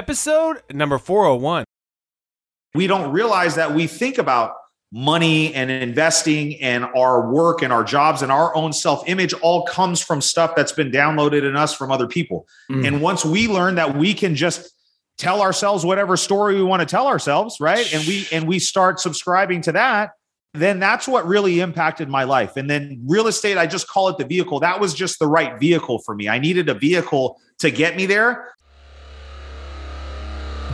episode number 401. We don't realize that we think about money and investing and our work and our jobs and our own self image all comes from stuff that's been downloaded in us from other people. Mm. And once we learn that we can just tell ourselves whatever story we want to tell ourselves, right? And we and we start subscribing to that, then that's what really impacted my life. And then real estate, I just call it the vehicle. That was just the right vehicle for me. I needed a vehicle to get me there.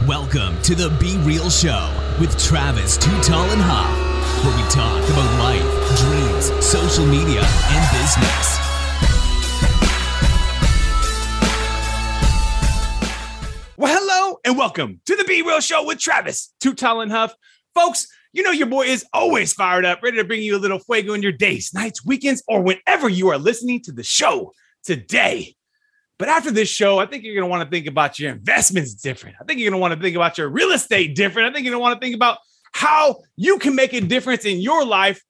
Welcome to the Be Real Show with Travis Too Tall and Houk, where we talk about life, dreams, social media, and business. Well, hello and welcome to the Be Real Show with Travis Too Tall and Houk. Folks, you know your boy is always fired up, ready to bring you a little fuego in your days, nights, weekends, or whenever you are listening to the show today. But after this show, I think you're going to want to think about your investments different. I think you're going to want to think about your real estate different. I think you're going to want to think about how you can make a difference in your life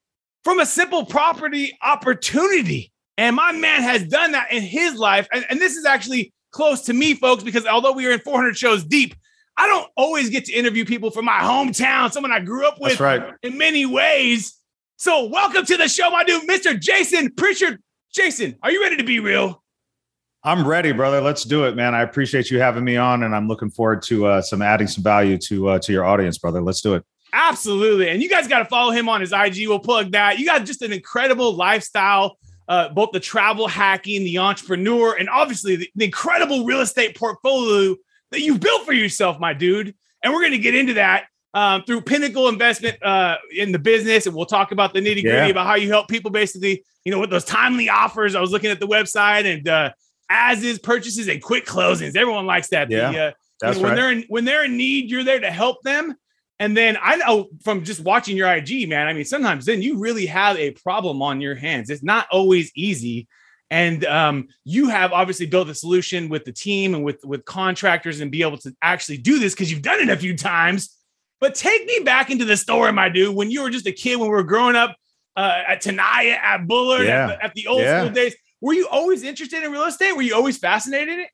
from a simple property opportunity. And my man has done that in his life. And, and this is actually close to me, folks, because although we are in 400 shows deep, I don't always get to interview people from my hometown, someone I grew up with right. in many ways. So, welcome to the show, my dude, Mr. Jason Pritchard. Jason, are you ready to be real? I'm ready, brother. Let's do it, man. I appreciate you having me on, and I'm looking forward to uh, some adding some value to uh, to your audience, brother. Let's do it. Absolutely, and you guys got to follow him on his IG. We'll plug that. You got just an incredible lifestyle, uh, both the travel hacking, the entrepreneur, and obviously the, the incredible real estate portfolio that you've built for yourself, my dude. And we're going to get into that um, through Pinnacle Investment uh, in the business, and we'll talk about the nitty gritty yeah. about how you help people, basically, you know, with those timely offers. I was looking at the website and uh, as is purchases and quick closings. Everyone likes that. Yeah, the, uh, that's you know, right. when they're in, when they're in need, you're there to help them. And then I know from just watching your IG, man. I mean, sometimes then you really have a problem on your hands. It's not always easy. And um, you have obviously built a solution with the team and with with contractors and be able to actually do this because you've done it a few times. But take me back into the story, my dude, when you were just a kid, when we were growing up uh, at Tenaya, at Bullard, yeah. at, the, at, the, old yeah. school days. Were you always interested in real estate? Were you always fascinated in it?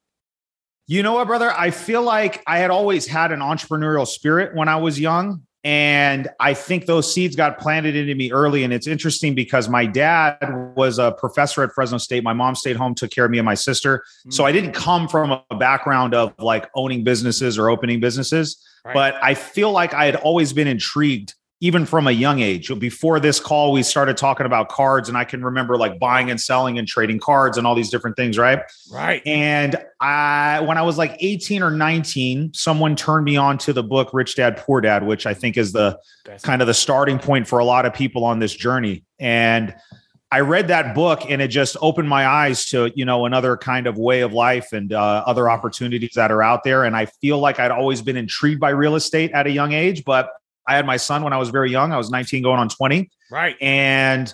You know what, brother? I feel like I had always had an entrepreneurial spirit when I was young. And I think those seeds got planted into me early. And it's interesting because my dad was a professor at Fresno State. My mom stayed home, took care of me and my sister. Mm-hmm. So I didn't come from a background of like owning businesses or opening businesses. Right. But I feel like I had always been intrigued even from a young age. Before this call, we started talking about cards, and I can remember like buying and selling and trading cards and all these different things, right? Right. And I, when I was like 18 or 19, someone turned me on to the book Rich Dad Poor Dad, which I think is the Best. kind of the starting point for a lot of people on this journey. And I read that book and it just opened my eyes to, you know, another kind of way of life and uh, other opportunities that are out there. And I feel like I'd always been intrigued by real estate at a young age, but I had my son when I was very young. I was 19 going on 20. Right. And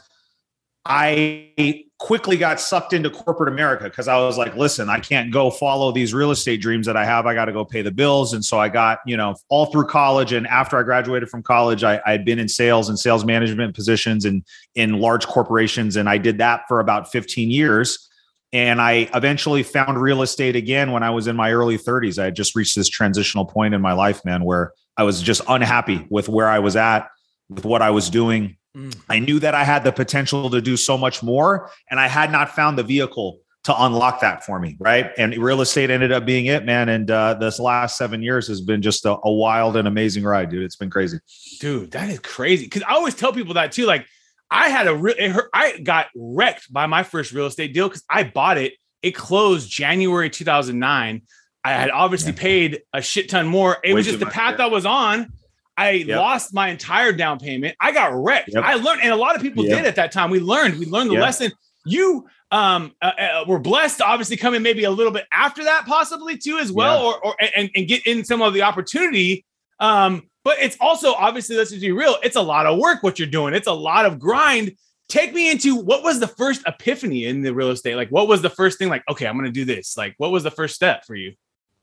I quickly got sucked into corporate America because I was like, listen, I can't go follow these real estate dreams that I have. I got to go pay the bills. And so I got, you know, all through college. And after I graduated from college, I, I had been in sales and sales management positions and in large corporations. And I did that for about 15 years. And I eventually found real estate again when I was in my early 30s. I had just reached this transitional point in my life, man, where I was just unhappy with where I was at, with what I was doing. Mm. I knew that I had the potential to do so much more, and I had not found the vehicle to unlock that for me. Right. And real estate ended up being it, man. And uh, this last seven years has been just a, a wild and amazing ride, dude. It's been crazy. Dude, that is crazy. Cause I always tell people that too. Like, I had a real, I got wrecked by my first real estate deal because I bought it. It closed January 2009. I had obviously yeah. paid a shit ton more. It Way was just the much, path yeah. I was on. I yep. lost my entire down payment. I got wrecked. Yep. I learned, and a lot of people yep. did at that time. We learned, we learned the lesson. You um uh, uh, were blessed to obviously come in maybe a little bit after that, possibly too, as well, or or and, and get in some of the opportunity. Um, but it's also obviously, let's just be real, it's a lot of work what you're doing. It's a lot of grind. Take me into what was the first epiphany in the real estate? Like, what was the first thing? Like, okay, I'm going to do this. Like, what was the first step for you?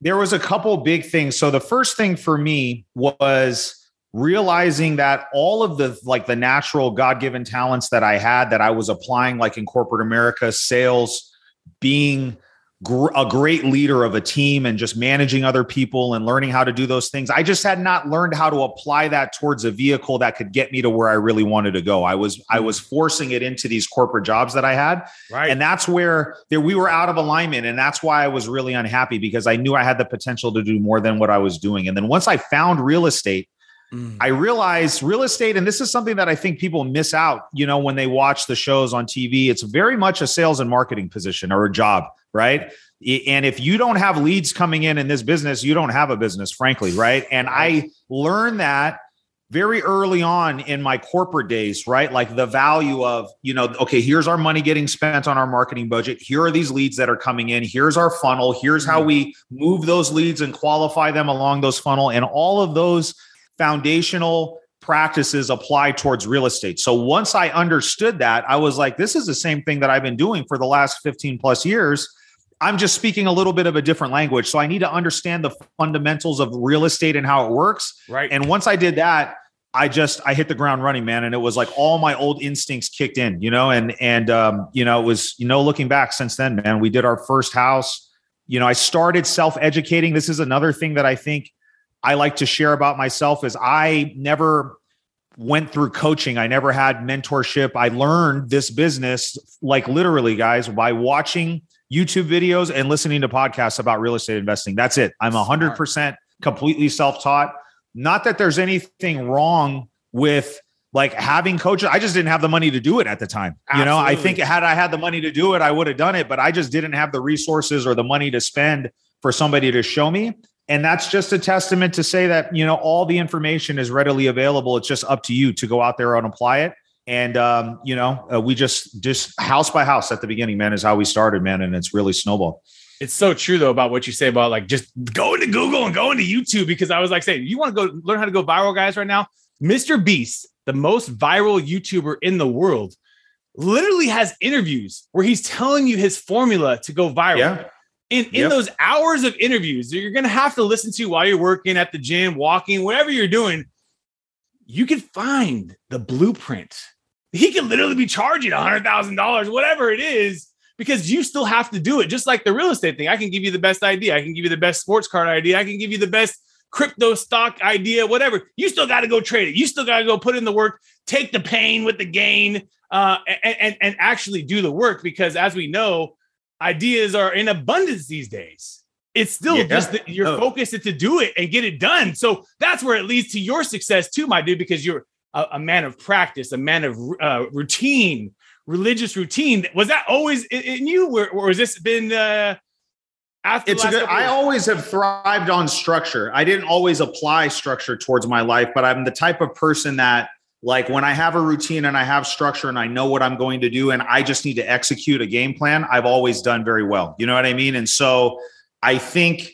There was a couple big things. So the first thing for me was realizing that all of the like the natural god-given talents that I had that I was applying like in corporate America, sales, being gr- a great leader of a team and just managing other people and learning how to do those things. I just had not learned how to apply that towards a vehicle that could get me to where I really wanted to go. I was I was mm. forcing it into these corporate jobs that I had. Right. And that's where there we were out of alignment and that's why I was really unhappy because I knew I had the potential to do more than what I was doing. And then once I found real estate, Mm. I realized real estate, and this is something that I think people miss out, you know, when they watch the shows on TV. It's very much a sales and marketing position or a job, right? And if you don't have leads coming in in this business, you don't have a business, frankly, right? And I learned that very early on in my corporate days, right? Like the value of, you know, okay, here's our money getting spent on our marketing budget. Here are these leads that are coming in. Here's our funnel. Here's how we move those leads and qualify them along those funnel. And all of those foundational practices apply towards real estate. So once I understood that, I was like, this is the same thing that I've been doing for the last 15 plus years. I'm just speaking a little bit of a different language. So I need to understand the fundamentals of real estate and how it works. Right. And once I did that, I just I hit the ground running, man, and it was like all my old instincts kicked in, you know, and and um, you know, it was you know, looking back since then, man, we did our first house. You know, I started self-educating. This is another thing that I think I like to share about myself is I never went through coaching. I never had mentorship. I learned this business like literally, guys, by watching YouTube videos and listening to podcasts about real estate investing. That's it. I'm 100% completely self-taught. Not that there's anything wrong with like having coaches. I just didn't have the money to do it at the time. You know, I think had I had the money to do it, I would have done it, but I just didn't have the resources or the money to spend for somebody to show me. And that's just a testament to say that, you know, all the information is readily available. It's just up to you to go out there and apply it. And, um, you know, uh, we just, just house by house at the beginning, man, is how we started, man. And it's really snowballed. It's so true though about what you say about like just going to Google and going to YouTube because I was like saying, you want to go learn how to go viral, guys, right now? Mr. Beast, the most viral YouTuber in the world, literally has interviews where he's telling you his formula to go viral. Yeah. In, in Yep. those hours of interviews that you're going to have to listen to while you're working at the gym, walking, whatever you're doing, you can find the blueprint. He can literally be charging a $100,000, whatever it is, because you still have to do it. Just like the real estate thing. I can give you the best idea. I can give you the best sports card idea. I can give you the best crypto stock idea, whatever. You still got to go trade it. You still got to go put in the work, take the pain with the gain, uh, and, and, and actually do the work. Because as we know, ideas are in abundance these days. It's still Yeah. just that you're Oh. focused to do it and get it done. So that's where it leads to your success too, my dude, because you're a, a man of practice, a man of uh, routine, religious routine. Was that always in, in you, or, or has this been uh, after? It's a good, I always have thrived on structure. I didn't always apply structure towards my life, but I'm the type of person that like when I have a routine and I have structure and I know what I'm going to do and I just need to execute a game plan, I've always done very well. You know what I mean? And so I think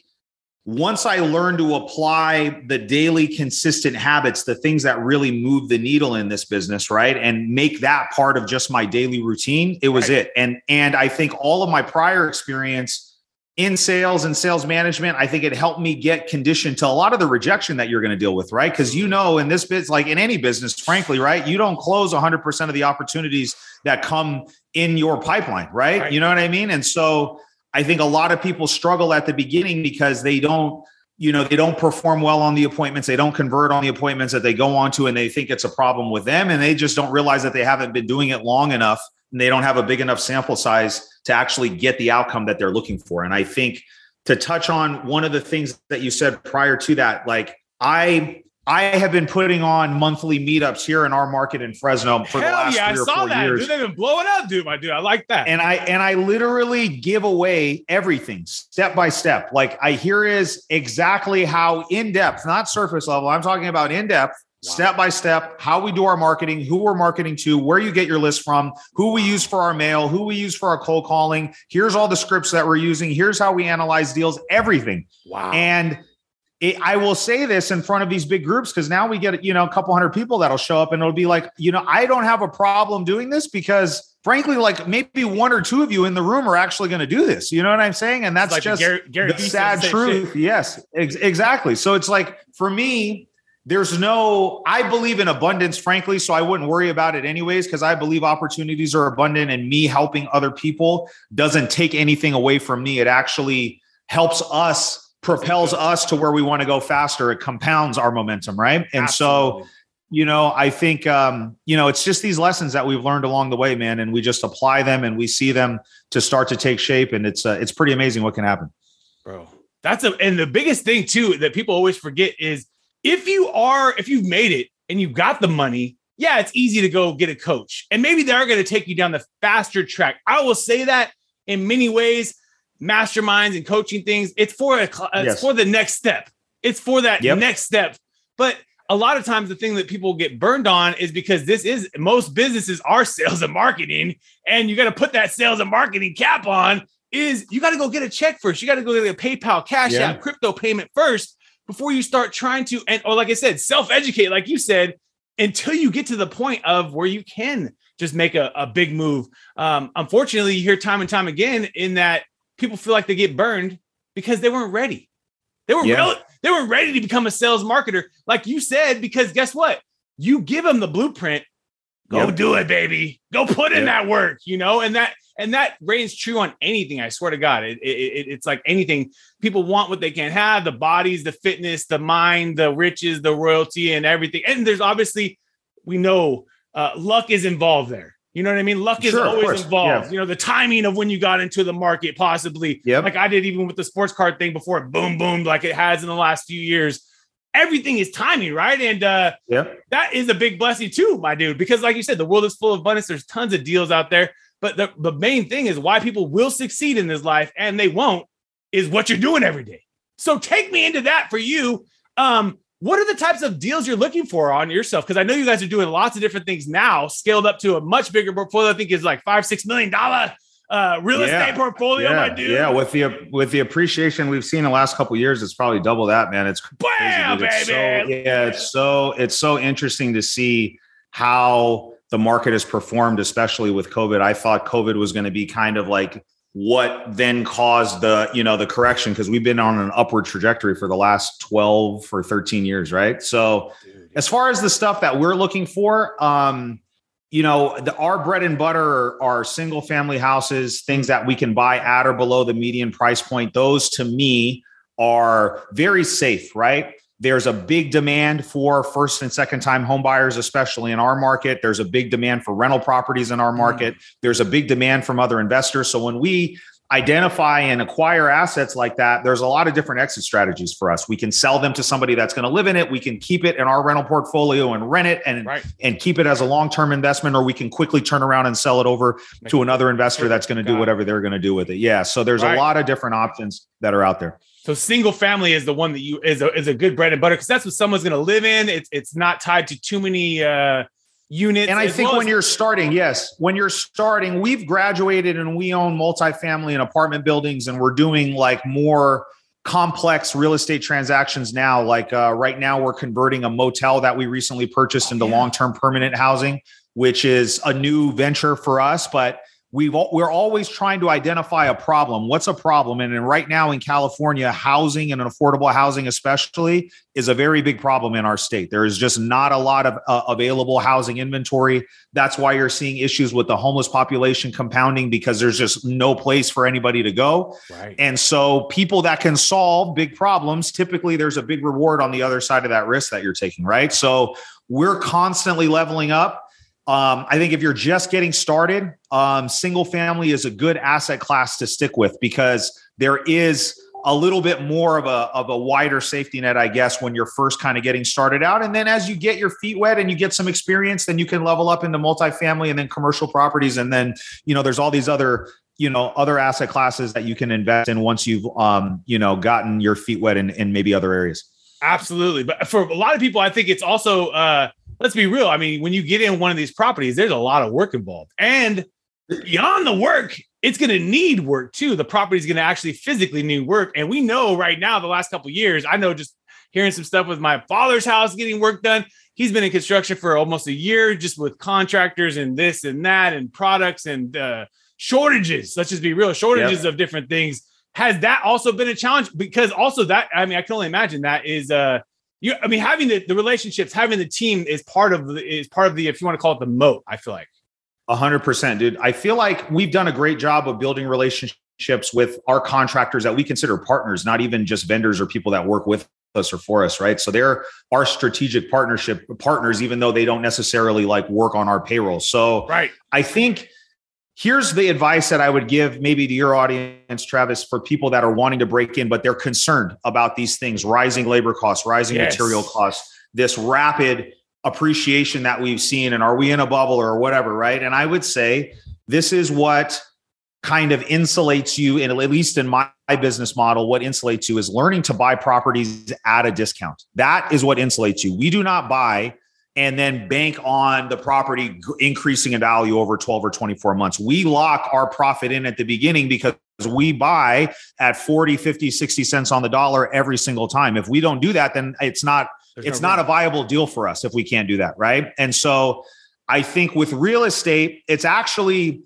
once I learned to apply the daily consistent habits, the things that really move the needle in this business, right? And make that part of just my daily routine, it was Right. it. And and I think all of my prior experience in sales and sales management, I think it helped me get conditioned to a lot of the rejection that you're going to deal with, right? Because you know, in this biz, like in any business, frankly, right, you don't close 100% of the opportunities that come in your pipeline, right? Right. You know what I mean? And so I think a lot of people struggle at the beginning because they don't, you know, they don't perform well on the appointments. They don't convert on the appointments that they go on to, and they think it's a problem with them. And they just don't realize that they haven't been doing it long enough and they don't have a big enough sample size to actually get the outcome that they're looking for. And I think to touch on one of the things that you said prior to that, like I I have been putting on monthly meetups here in our market in Fresno for the last yeah, I three or saw four that. years Dude, they've been blowing up, dude. My dude, I like that. and I and I literally give away everything step by step. Like I here is exactly how in depth, not surface level. I'm talking about in depth, Wow. step by step, how we do our marketing, who we're marketing to, where you get your list from, who we use for our mail, who we use for our cold calling. Here's all the scripts that we're using. Here's how we analyze deals. Everything. wow. And it, I will say this in front of these big groups because now we get you know a couple hundred people that'll show up and it'll be like you know I don't have a problem doing this because frankly like maybe one or two of you in the room are actually going to do this. You know what I'm saying? And that's like just Gary, Gary the sad truth. shit. Yes, ex- exactly. So it's like for me, there's no i believe in abundance frankly so i wouldn't worry about it anyways because i believe opportunities are abundant and me helping other people doesn't take anything away from me. It actually helps us propels us to where we want to go faster. It compounds our momentum right? And Absolutely. so you know i think um, you know it's just these lessons that we've learned along the way man and we just apply them and we see them to start to take shape and it's uh, it's pretty amazing what can happen. Bro that's a and the biggest thing too that people always forget is if you are if you've made it and you've got the money yeah it's easy to go get a coach and maybe they're going to take you down the faster track i will say that in many ways masterminds and coaching things it's for a it's yes. for the next step it's for that yep. next step but a lot of times the thing that people get burned on is because this is most businesses are sales and marketing and you got to put that sales and marketing cap on is you got to go get a check first you got to go get a paypal cash yeah. app crypto payment first before you start trying to and or like i said self-educate like you said until you get to the point of where you can just make a, a big move um, unfortunately you hear time and time again in that people feel like they get burned because they weren't ready they were yeah. they were ready to become a sales marketer, like you said, because guess what? You give them the blueprint, go yep. do it, baby. Go put in that work, you know, and that and that reigns true on anything. I swear to God, it, it, it's like anything. People want what they can't have: the bodies, the fitness, the mind, the riches, the royalty, and everything. And there's obviously, we know, uh, luck is involved there. You know what I mean? Luck is sure, always involved. Yeah. You know, the timing of when you got into the market, possibly. Yep. Like I did even with the sports card thing before it boom boomed like it has in the last few years. Everything is timing, right? And uh yep. that is a big blessing too, my dude. Because like you said, the world is full of abundance. There's tons of deals out there. But the, the main thing is why people will succeed in this life and they won't is what you're doing every day. So take me into that for you. Um, what are the types of deals you're looking for on yourself? Because I know you guys are doing lots of different things now, scaled up to a much bigger portfolio. I think is like five, six million dollar uh, real yeah. estate portfolio, yeah. my dude. Yeah, with the with the appreciation we've seen the last couple years, it's probably double that, man. It's Bam, crazy, it's. So, yeah, it's so it's so interesting to see how the market has performed, especially with COVID. I thought COVID was going to be kind of like what then caused the you know the correction because we've been on an upward trajectory for the last 12 or 13 years right so as far as the stuff that we're looking for um you know the, our bread and butter are, are single family houses things that we can buy at or below the median price point those to me are very safe right there's a big demand for first and second time home buyers, especially in our market. There's a big demand for rental properties in our market. Mm. There's a big demand from other investors. So when we identify and acquire assets like that, there's a lot of different exit strategies for us. We can sell them to somebody that's going to live in it. We can keep it in our rental portfolio and rent it and, right. and keep it as a long-term investment, or we can quickly turn around and sell it over Make to another investor that's going to do whatever they're going to do with it. Yeah. So there's right. a lot of different options that are out there. So single family is the one that you is a, is a good bread and butter because that's what someone's going to live in. It's it's not tied to too many uh, units. And I think well when as- you're starting, yes, when you're starting, we've graduated and we own multifamily and apartment buildings, and we're doing like more complex real estate transactions now. Like uh, right now, we're converting a motel that we recently purchased into yeah. long term permanent housing, which is a new venture for us, but we've we're always trying to identify a problem. What's a problem? And, and right now in california housing and affordable housing especially is a very big problem in our state. There is just not a lot of uh, available housing inventory. That's why you're seeing issues with the homeless population compounding because there's just no place for anybody to go. Right. and so people that can solve big problems typically there's a big reward on the other side of that risk that you're taking right? So we're constantly leveling up um, I think if you're just getting started, um, single family is a good asset class to stick with because there is a little bit more of a of a wider safety net, I guess, when you're first kind of getting started out. And then as you get your feet wet and you get some experience, then you can level up into multifamily and then commercial properties. And then, you know, there's all these other, you know, other asset classes that you can invest in once you've um, you know, gotten your feet wet in, in maybe other areas. Absolutely. But for a lot of people, I think it's also uh let's be real. I mean, when you get in one of these properties, there's a lot of work involved. And beyond the work, it's going to need work too. The property is going to actually physically need work. And we know right now, the last couple years, I know just hearing some stuff with my father's house getting work done. He's been in construction for almost a year, just with contractors and this and that, and products and uh, shortages. Let's just be real shortages yep. of different things. Has that also been a challenge? Because also that, I mean, I can only imagine that is uh, you I mean having the, the relationships, having the team is part of the is part of the if you want to call it the moat, I feel like. A hundred percent, dude. I feel like we've done a great job of building relationships with our contractors that we consider partners, not even just vendors or people that work with us or for us, right? So they're our strategic partnership partners, even though they don't necessarily like work on our payroll. So right. I think here's the advice that I would give maybe to your audience, Travis, for people that are wanting to break in, but they're concerned about these things rising labor costs, rising yes. material costs, this rapid appreciation that we've seen. And are we in a bubble or whatever? Right. And I would say this is what kind of insulates you, and at least in my business model, what insulates you is learning to buy properties at a discount. That is what insulates you. We do not buy and then bank on the property increasing in value over 12 or 24 months. We lock our profit in at the beginning because we buy at 40, 50, 60 cents on the dollar every single time. If we don't do that, then it's not There's it's no not a viable deal for us if we can't do that, right? And so I think with real estate, it's actually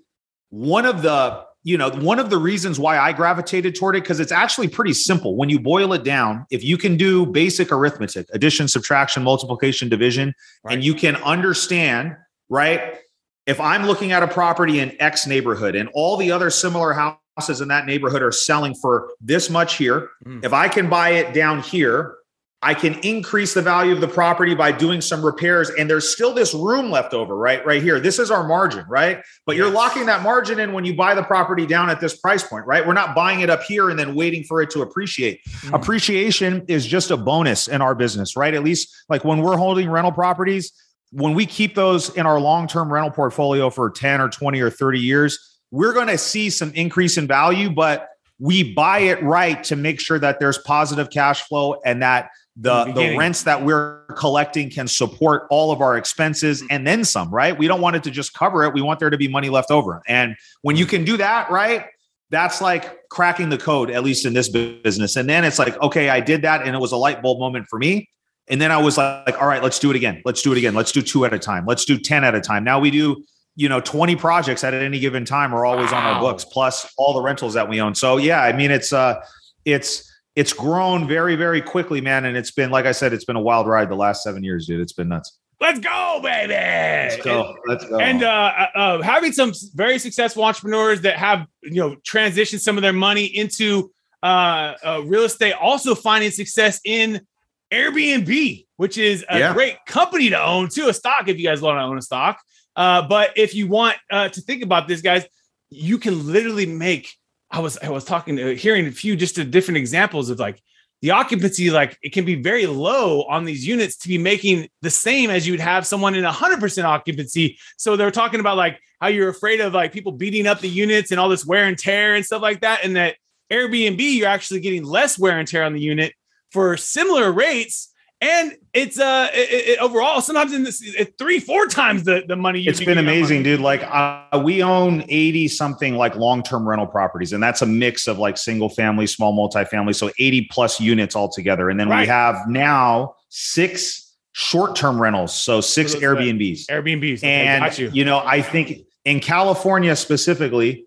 one of the you know, one of the reasons why I gravitated toward it, because it's actually pretty simple. When you boil it down, if you can do basic arithmetic, addition, subtraction, multiplication, division, right. and you can understand, right? If I'm looking at a property in X neighborhood and all the other similar houses in that neighborhood are selling for this much here, mm. if I can buy it down here, I can increase the value of the property by doing some repairs and there's still this room left over, right? Right here. This is our margin, right? But yes. you're locking that margin in when you buy the property down at this price point, right? We're not buying it up here and then waiting for it to appreciate. Mm-hmm. Appreciation is just a bonus in our business, right? At least like when we're holding rental properties, when we keep those in our long-term rental portfolio for 10 or 20 or 30 years, we're going to see some increase in value, but we buy it right to make sure that there's positive cash flow and that the, the, the rents that we're collecting can support all of our expenses mm-hmm. and then some, right? We don't want it to just cover it. We want there to be money left over. And when you mm-hmm. can do that, right? That's like cracking the code, at least in this business. And then it's like, okay, I did that and it was a light bulb moment for me. And then I was like, all right, let's do it again. Let's do it again. Let's do two at a time. Let's do 10 at a time. Now we do, you know, 20 projects at any given time are always wow. on our books, plus all the rentals that we own. So yeah, I mean, it's, uh, it's, it's grown very, very quickly, man. And it's been, like I said, it's been a wild ride the last seven years, dude. It's been nuts. Let's go, baby. Let's go. Let's go. And uh, uh, uh, having some very successful entrepreneurs that have, you know, transitioned some of their money into uh, uh, real estate, also finding success in Airbnb, which is a yeah. great company to own too, a stock if you guys want to own a stock. Uh, but if you want uh, to think about this, guys, you can literally make I was I was talking hearing a few just different examples of like the occupancy like it can be very low on these units to be making the same as you would have someone in 100% occupancy. So they're talking about like how you're afraid of like people beating up the units and all this wear and tear and stuff like that and that airbnb you're actually getting less wear and tear on the unit for similar rates and it's uh it, it, overall sometimes in this three four times the the money it's been amazing dude. Like uh, we own 80 something like long-term rental properties and that's a mix of like single family small multifamily so 80 plus units altogether. And then right. we have now six short-term rentals so six so airbnbs. Airbnbs. Okay, and you. you know i think in california specifically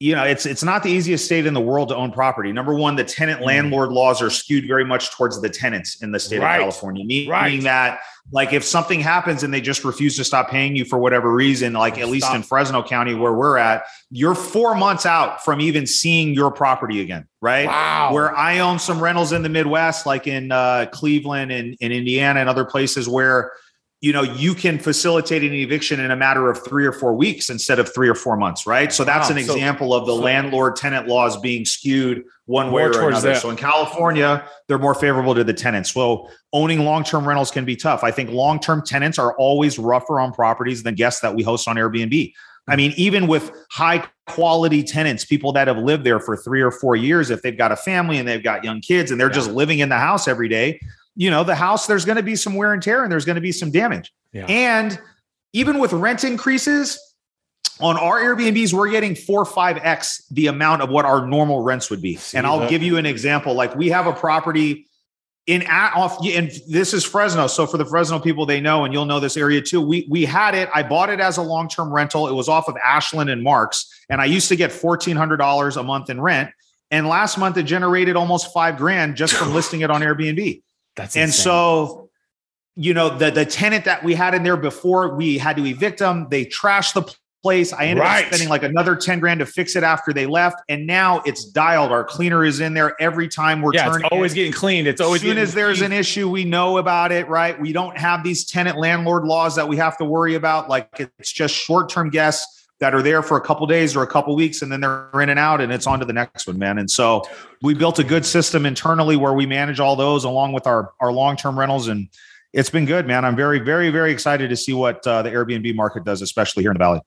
you know it's it's not the easiest state in the world to own property number one the tenant mm. landlord laws are skewed very much towards the tenants in the state right. of california meaning right. that like if something happens and they just refuse to stop paying you for whatever reason like at least in fresno county where we're at you're four months out from even seeing your property again right wow. where i own some rentals in the midwest like in uh, cleveland and in indiana and other places where you know you can facilitate an eviction in a matter of three or four weeks instead of three or four months right so that's wow. an so, example of the so, landlord tenant laws being skewed one way or another that. so in california they're more favorable to the tenants well owning long-term rentals can be tough i think long-term tenants are always rougher on properties than guests that we host on airbnb I mean, even with high quality tenants, people that have lived there for three or four years, if they've got a family and they've got young kids and they're yeah. just living in the house every day, you know, the house, there's going to be some wear and tear and there's going to be some damage. Yeah. And even with rent increases on our Airbnbs, we're getting four, five X the amount of what our normal rents would be. See and I'll that? give you an example. Like we have a property in at off and this is Fresno. So for the Fresno people, they know, and you'll know this area too. We we had it. I bought it as a long-term rental. It was off of Ashlan and Marks. And I used to get $1,400 a month in rent. And last month it generated almost five grand just from listing it on Airbnb. That's and insane. so, you know, the the tenant that we had in there before, we had to evict them. They trashed the place. I ended Right. up spending like another 10 grand to fix it after they left. And now it's dialed. Our cleaner is in there every time we're yeah, turning. it's always it. getting cleaned. It's always as soon as there's cleaned. an issue, we know about it, right? We don't have these tenant landlord laws that we have to worry about. Like it's just short term guests that are there for a couple days or a couple weeks, and then they're in and out, and it's on to the next one, man. And so we built a good system internally where we manage all those along with our our long term rentals, and it's been good, man. I'm very, very, very excited to see what uh, the Airbnb market does, especially here in the Valley.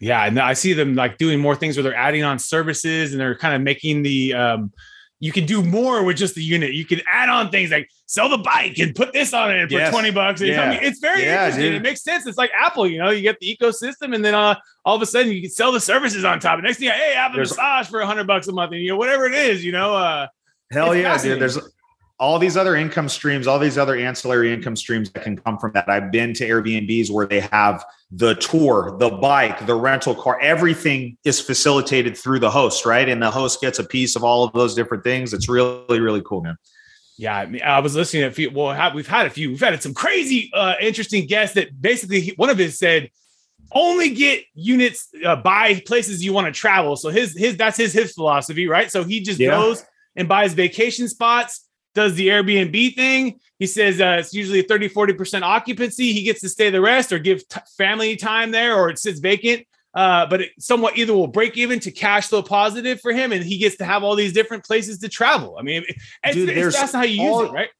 Yeah, and I see them like doing more things where they're adding on services and they're kind of making the um you can do more with just the unit. You can add on things like sell the bike and put this on it for Yes. 20 bucks. It's- I Yeah. mean, it's very Yeah, interesting. dude. It makes sense. It's like Apple, you know, you get the ecosystem and then uh all of a sudden you can sell the services on top. And next thing, hey, I have a There's- massage for hundred bucks a month and you know, whatever it is, you know, uh Hell yeah, dude. There's all these other income streams, all these other ancillary income streams that can come from that. I've been to Airbnbs where they have the tour, the bike, the rental car, everything is facilitated through the host, right? And the host gets a piece of all of those different things. It's really, really cool, man. Yeah, I, mean, I was listening to a few. Well, we've had a few. We've had some crazy, uh, interesting guests that basically he- one of his said, only get units uh, by places you want to travel. So his his that's his his philosophy, right? So he just Yeah. goes and buys vacation spots, does the Airbnb thing. He says uh, it's usually 30, 40% occupancy. He gets to stay the rest or give t- family time there or it sits vacant. Uh, but it somewhat either will break even to cash flow positive for him and he gets to have all these different places to travel. I mean, it's, Dude, it's- that's how you use all- it, right?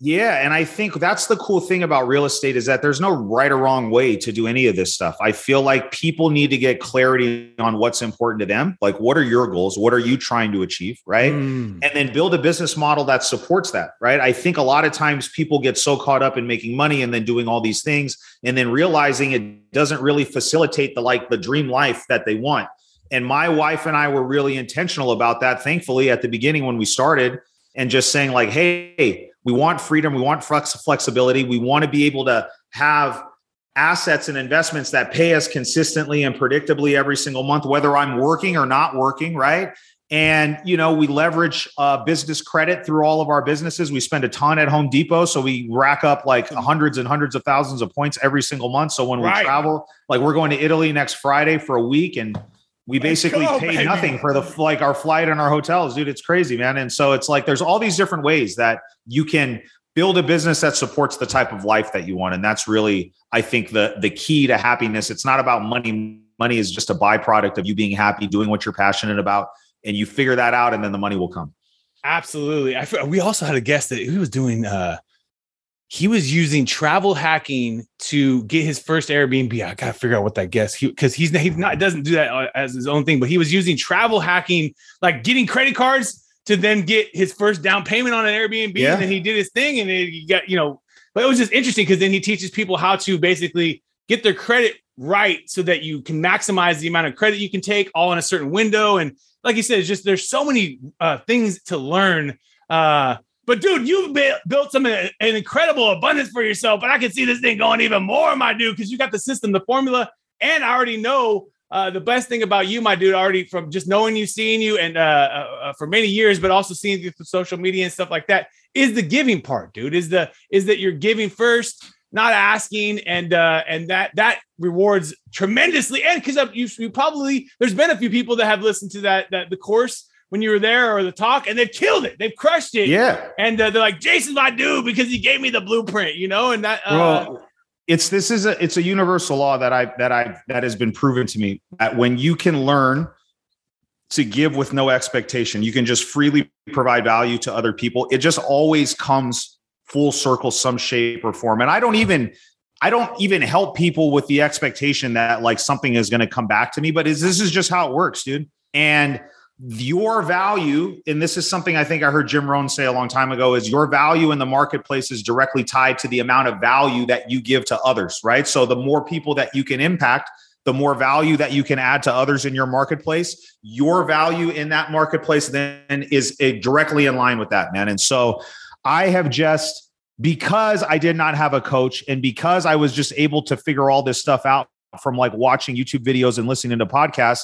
Yeah, and I think that's the cool thing about real estate is that there's no right or wrong way to do any of this stuff. I feel like people need to get clarity on what's important to them. Like what are your goals? What are you trying to achieve, right? Mm. and then build a business model that supports that right i think a lot of times people get so caught up in making money and then doing all these things and then realizing it doesn't really facilitate the like the dream life that they want and my wife and i were really intentional about that thankfully at the beginning when we started and just saying like hey we want freedom. We want flex- flexibility. We want to be able to have assets and investments that pay us consistently and predictably every single month whether i'm working or not working right? And you know we leverage uh, business credit through all of our businesses. We spend a ton at home depot so we rack up like hundreds and hundreds of thousands of points every single month. So when Right. we travel like we're going to italy next friday for a week and we basically go, pay baby. nothing for the like our flight and our hotels dude. It's crazy man. And so it's like there's all these different ways that you can build a business that supports the type of life that you want. And that's really i think the the key to happiness. It's not about money. Money is just a byproduct of you being happy doing what you're passionate about and you figure that out and then the money will come. Absolutely. I, we also had a guest that he was doing uh he was using travel hacking to get his first Airbnb. I gotta figure out what that guest because he's he's not doesn't do that uh, as his own thing, but he was using travel hacking, like getting credit cards to then get his first down payment on an Airbnb. Yeah. And then he did his thing, and then he got you know. But it was just interesting because then he teaches people how to basically get their credit right so that you can maximize the amount of credit you can take all in a certain window. And like you said, it's just there's so many uh, things to learn. Uh, but dude, you built some an incredible abundance for yourself. But I can see this thing going even more, my dude, because you got the system, the formula, and I already know uh, the best thing about you, my dude, already from just knowing you, seeing you, and uh, uh, uh, for many years, but also seeing you through social media and stuff like that, is the giving part, dude. Is the is that you're giving first, not asking, and uh, and that that rewards tremendously. And because you, you probably there's been a few people that have listened to that that the course when you were there or the talk, and they've killed it. They've crushed it. yeah And uh, they're like, Jason's my dude because he gave me the blueprint, you know, and that. Uh, well it's this is a it's a universal law that i that i that has been proven to me that when you can learn to give with no expectation you can just freely provide value to other people it just always comes full circle some shape or form and i don't even i don't even help people with the expectation that like something is going to come back to me but is this is just how it works dude and your value, and this is something I think I heard Jim Rohn say a long time ago, is your value in the marketplace is directly tied to the amount of value that you give to others, right? So the more people that you can impact, the more value that you can add to others in your marketplace, your value in that marketplace then is uh, directly in line with that, man. And so I have just, because I did not have a coach and because I was just able to figure all this stuff out from like watching YouTube videos and listening to podcasts,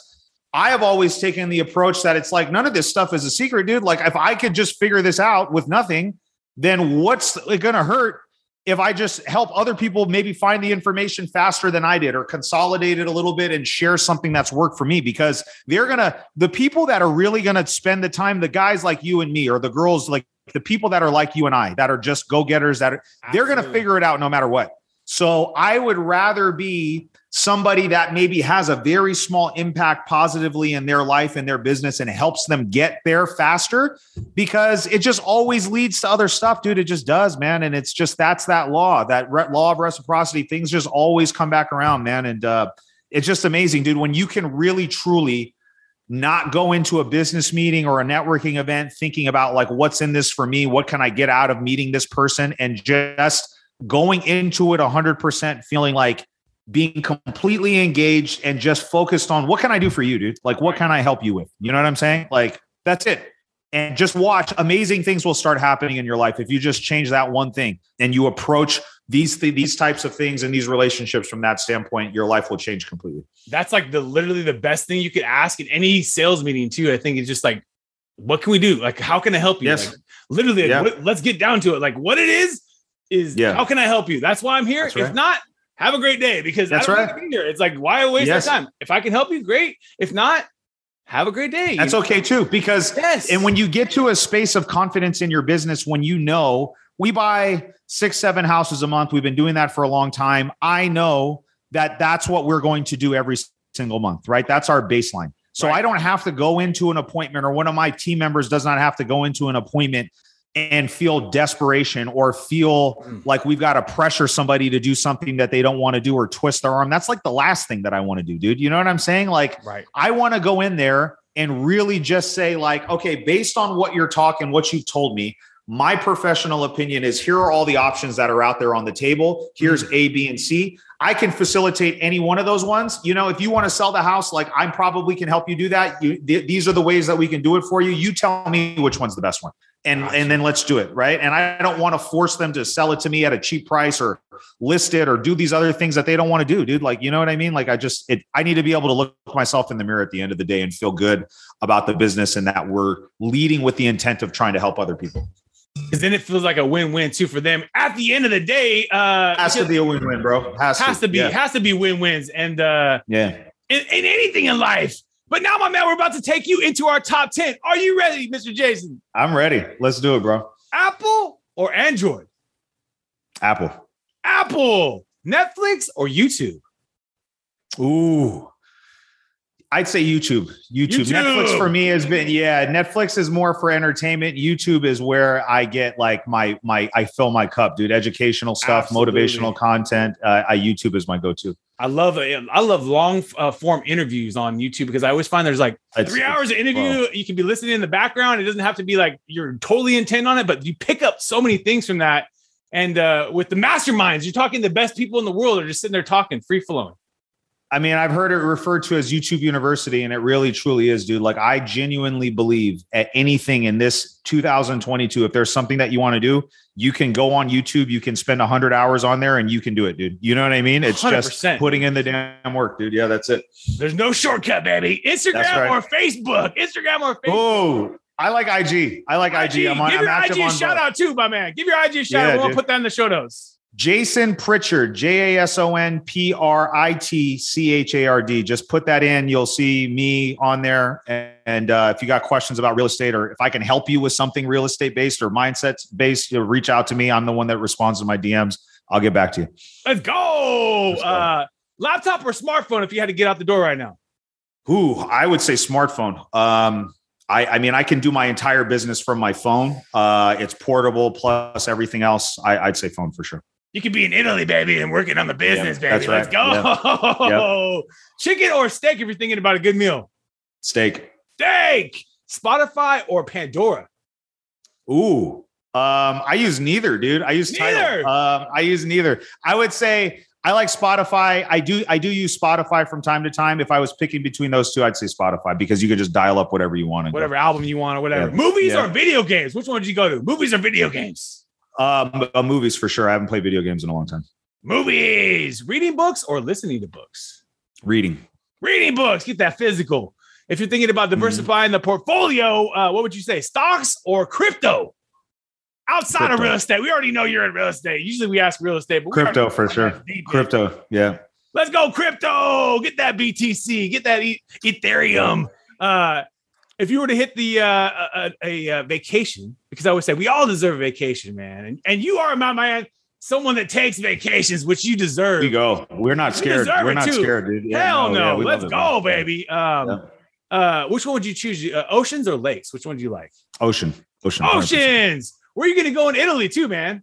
I have always taken the approach that it's like none of this stuff is a secret, dude. Like if I could just figure this out with nothing, then what's it going to hurt if I just help other people maybe find the information faster than I did or consolidate it a little bit and share something that's worked for me? Because they're going to, the people that are really going to spend the time, the guys like you and me, or the girls like the people that are like you and I, that are just go getters, that are, they're going to figure it out no matter what. So I would rather be somebody that maybe has a very small impact positively in their life and their business and helps them get there faster because it just always leads to other stuff, dude. It just does, man. And it's just that's that law, that re- law of reciprocity. Things just always come back around, man. And uh, it's just amazing, dude. When you can really, truly not go into a business meeting or a networking event thinking about like what's in this for me, what can I get out of meeting this person, and just going into it 100% feeling like being completely engaged and just focused on what can I do for you, dude? Like, what can I help you with? You know what I'm saying? Like, that's it. And just watch amazing things will start happening in your life if you just change that one thing and you approach these th- these types of things and these relationships from that standpoint, your life will change completely. That's like the literally the best thing you could ask in any sales meeting too. I think it's just like, what can we do? Like, how can I help you? Yes. Like, literally, Yeah. what- let's get down to it. Like, what it is is Yeah. how can I help you? That's why I'm here. That's If not, have a great day because That's I don't right. right. be here. It's like why waste Yes. time? If I can help you, great. If not, have a great day. That's You know? okay too, because Yes. and when you get to a space of confidence in your business, when you know we buy six, seven houses a month, we've been doing that for a long time. I know that that's what we're going to do every single month, right? That's our baseline. So Right. I don't have to go into an appointment, or one of my team members does not have to go into an appointment and feel desperation or feel Mm. like we've got to pressure somebody to do something that they don't want to do or twist their arm. That's like the last thing that I want to do, dude. You know what I'm saying? Like, right. I want to go in there and really just say, like, okay, based on what you're talking, what you've told me, my professional opinion is here are all the options that are out there on the table. Here's A, B, and C. I can facilitate any one of those ones. You know, if you want to sell the house, like I probably can help you do that. You, th- these are the ways that we can do it for you. You tell me which one's the best one, and Gotcha. and then let's do it, right? And I don't want to force them to sell it to me at a cheap price or list it or do these other things that they don't want to do, dude. Like, you know what I mean? Like, I just it. I need to be able to look myself in the mirror at the end of the day and feel good about the business and that we're leading with the intent of trying to help other people. Because then it feels like a win-win too for them. At the end of the day, uh Has to be a win-win, bro. Has, has to be Yeah. has to be win-wins and uh yeah. in, in anything in life. But now, my man, we're about to take you into our top 10. Are you ready, Mr. Jason? I'm ready. Let's do it, bro. Apple or Android? Apple. Apple, Netflix or YouTube? Ooh. I'd say YouTube. YouTube. YouTube. Netflix for me has been yeah. Netflix is more for entertainment. YouTube is where I get like my my I fill my cup, dude. Educational stuff, Absolutely. motivational content. Uh, I YouTube is my go-to. I love I love long uh, form interviews on YouTube because I always find there's like It's- three hours of interview. You can be listening in the background. It doesn't have to be like you're totally intent on it, but you pick up so many things from that. And uh, with the masterminds, you're talking the best people in the world are just sitting there talking, free flowing. I mean, I've heard it referred to as YouTube University, and it really truly is, dude. Like, I genuinely believe at anything in this 2022, if there's something that you want to do, you can go on YouTube, you can spend 100 hours on there, and you can do it, dude. You know what I mean? It's just 100%. putting in the damn work, dude. Yeah, that's it. There's no shortcut, baby. Instagram right. or Facebook. Instagram or Facebook. Oh, I like IG. I like IG. I'm on. Give I'm your IG a shout both. out too, my man. Give your IG a shout Yeah, out. We'll dude. put that in the show notes. Jason Pritchard, J A S O N P R I T C H A R D. Just put that in. You'll see me on there. And uh, if you got questions about real estate or if I can help you with something real estate based or mindset based, you know, reach out to me. I'm the one that responds to my DMs. I'll get back to you. Let's go. Let's go. Uh, laptop or smartphone if you had to get out the door right now? Who I would say smartphone. Um, I, I mean, I can do my entire business from my phone. Uh, it's portable plus everything else. I, I'd say phone for sure. You could be in Italy, baby, and working on the business, baby. Let's go. Chicken or steak if you're thinking about a good meal? Steak. Steak. Spotify or Pandora? Ooh. Um, I use neither, dude. I use Neither. Um, I use neither. I would say I like Spotify. I do I do use Spotify from time to time. If I was picking between those two, I'd say Spotify because you could just dial up whatever you want. and go. Whatever album you want or whatever. Yeah. Movies Yeah. or video games? Which one did you go to? Movies or video games? Um, uh, movies for sure. I haven't played video games in a long time. Movies. Reading books or listening to books? Reading. Reading books. Get that physical. If you're thinking about diversifying the portfolio, uh, what would you say? Stocks or crypto? outside Crypto. of real estate. We already know you're in real estate. Usually we ask real estate, but Crypto for sure. Crypto. Yeah. Let's go crypto. Get that BTC. Get that e- Ethereum. Uh, if you were to hit the uh, a, a, a vacation, because I always say we all deserve a vacation, man, and, and you are my man, someone that takes vacations, which you deserve. Here you go. We're not scared. We're not too. scared, dude. Yeah, Hell no, yeah, we let's it, go, baby. Um, Yeah. uh, which one would you choose? Uh, oceans or lakes? Which one do you like? Ocean. Ocean. 100%. Oceans. Where are you going to go in Italy too, man?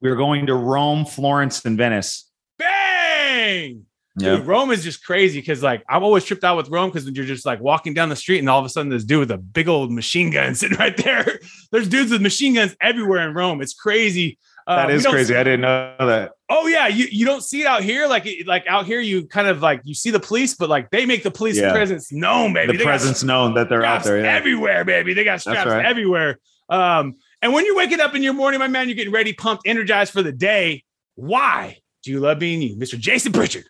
We're going to Rome, Florence, and Venice. Bang! Yeah. Dude, Rome is just crazy because like I'm always tripped out with Rome because you're just like walking down the street and all of a sudden this dude with a big old machine gun sitting right there. There's dudes with machine guns everywhere in Rome. It's crazy. Uh, That is crazy. see- I didn't know that. oh yeah, you, you don't see it out here. Like like out here, you kind of like you see the police, but like they make the police Yeah. presence known, baby. The They presence known that they're out there. Yeah. everywhere, baby. They got straps right. everywhere. Um, and when you're waking up in your morning, my man, you're getting ready, pumped, energized for the day. Why do you love being you, Mr. Jason Pritchard?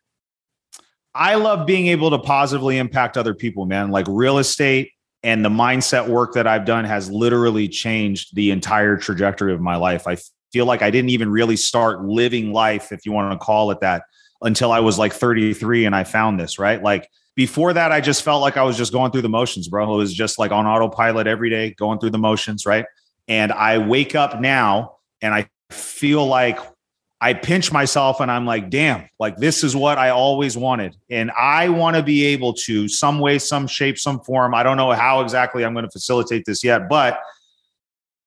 I love being able to positively impact other people, man. Like real estate and the mindset work that I've done has literally changed the entire trajectory of my life. I feel like I didn't even really start living life, if you want to call it that, until I was like 33 and I found this, right? Like before that, I just felt like I was just going through the motions, bro. It was just like on autopilot every day, going through the motions, right? And I wake up now and I feel like I pinch myself and I'm like, damn, like this is what I always wanted. And I want to be able to, some way, some shape, some form. I don't know how exactly I'm going to facilitate this yet, but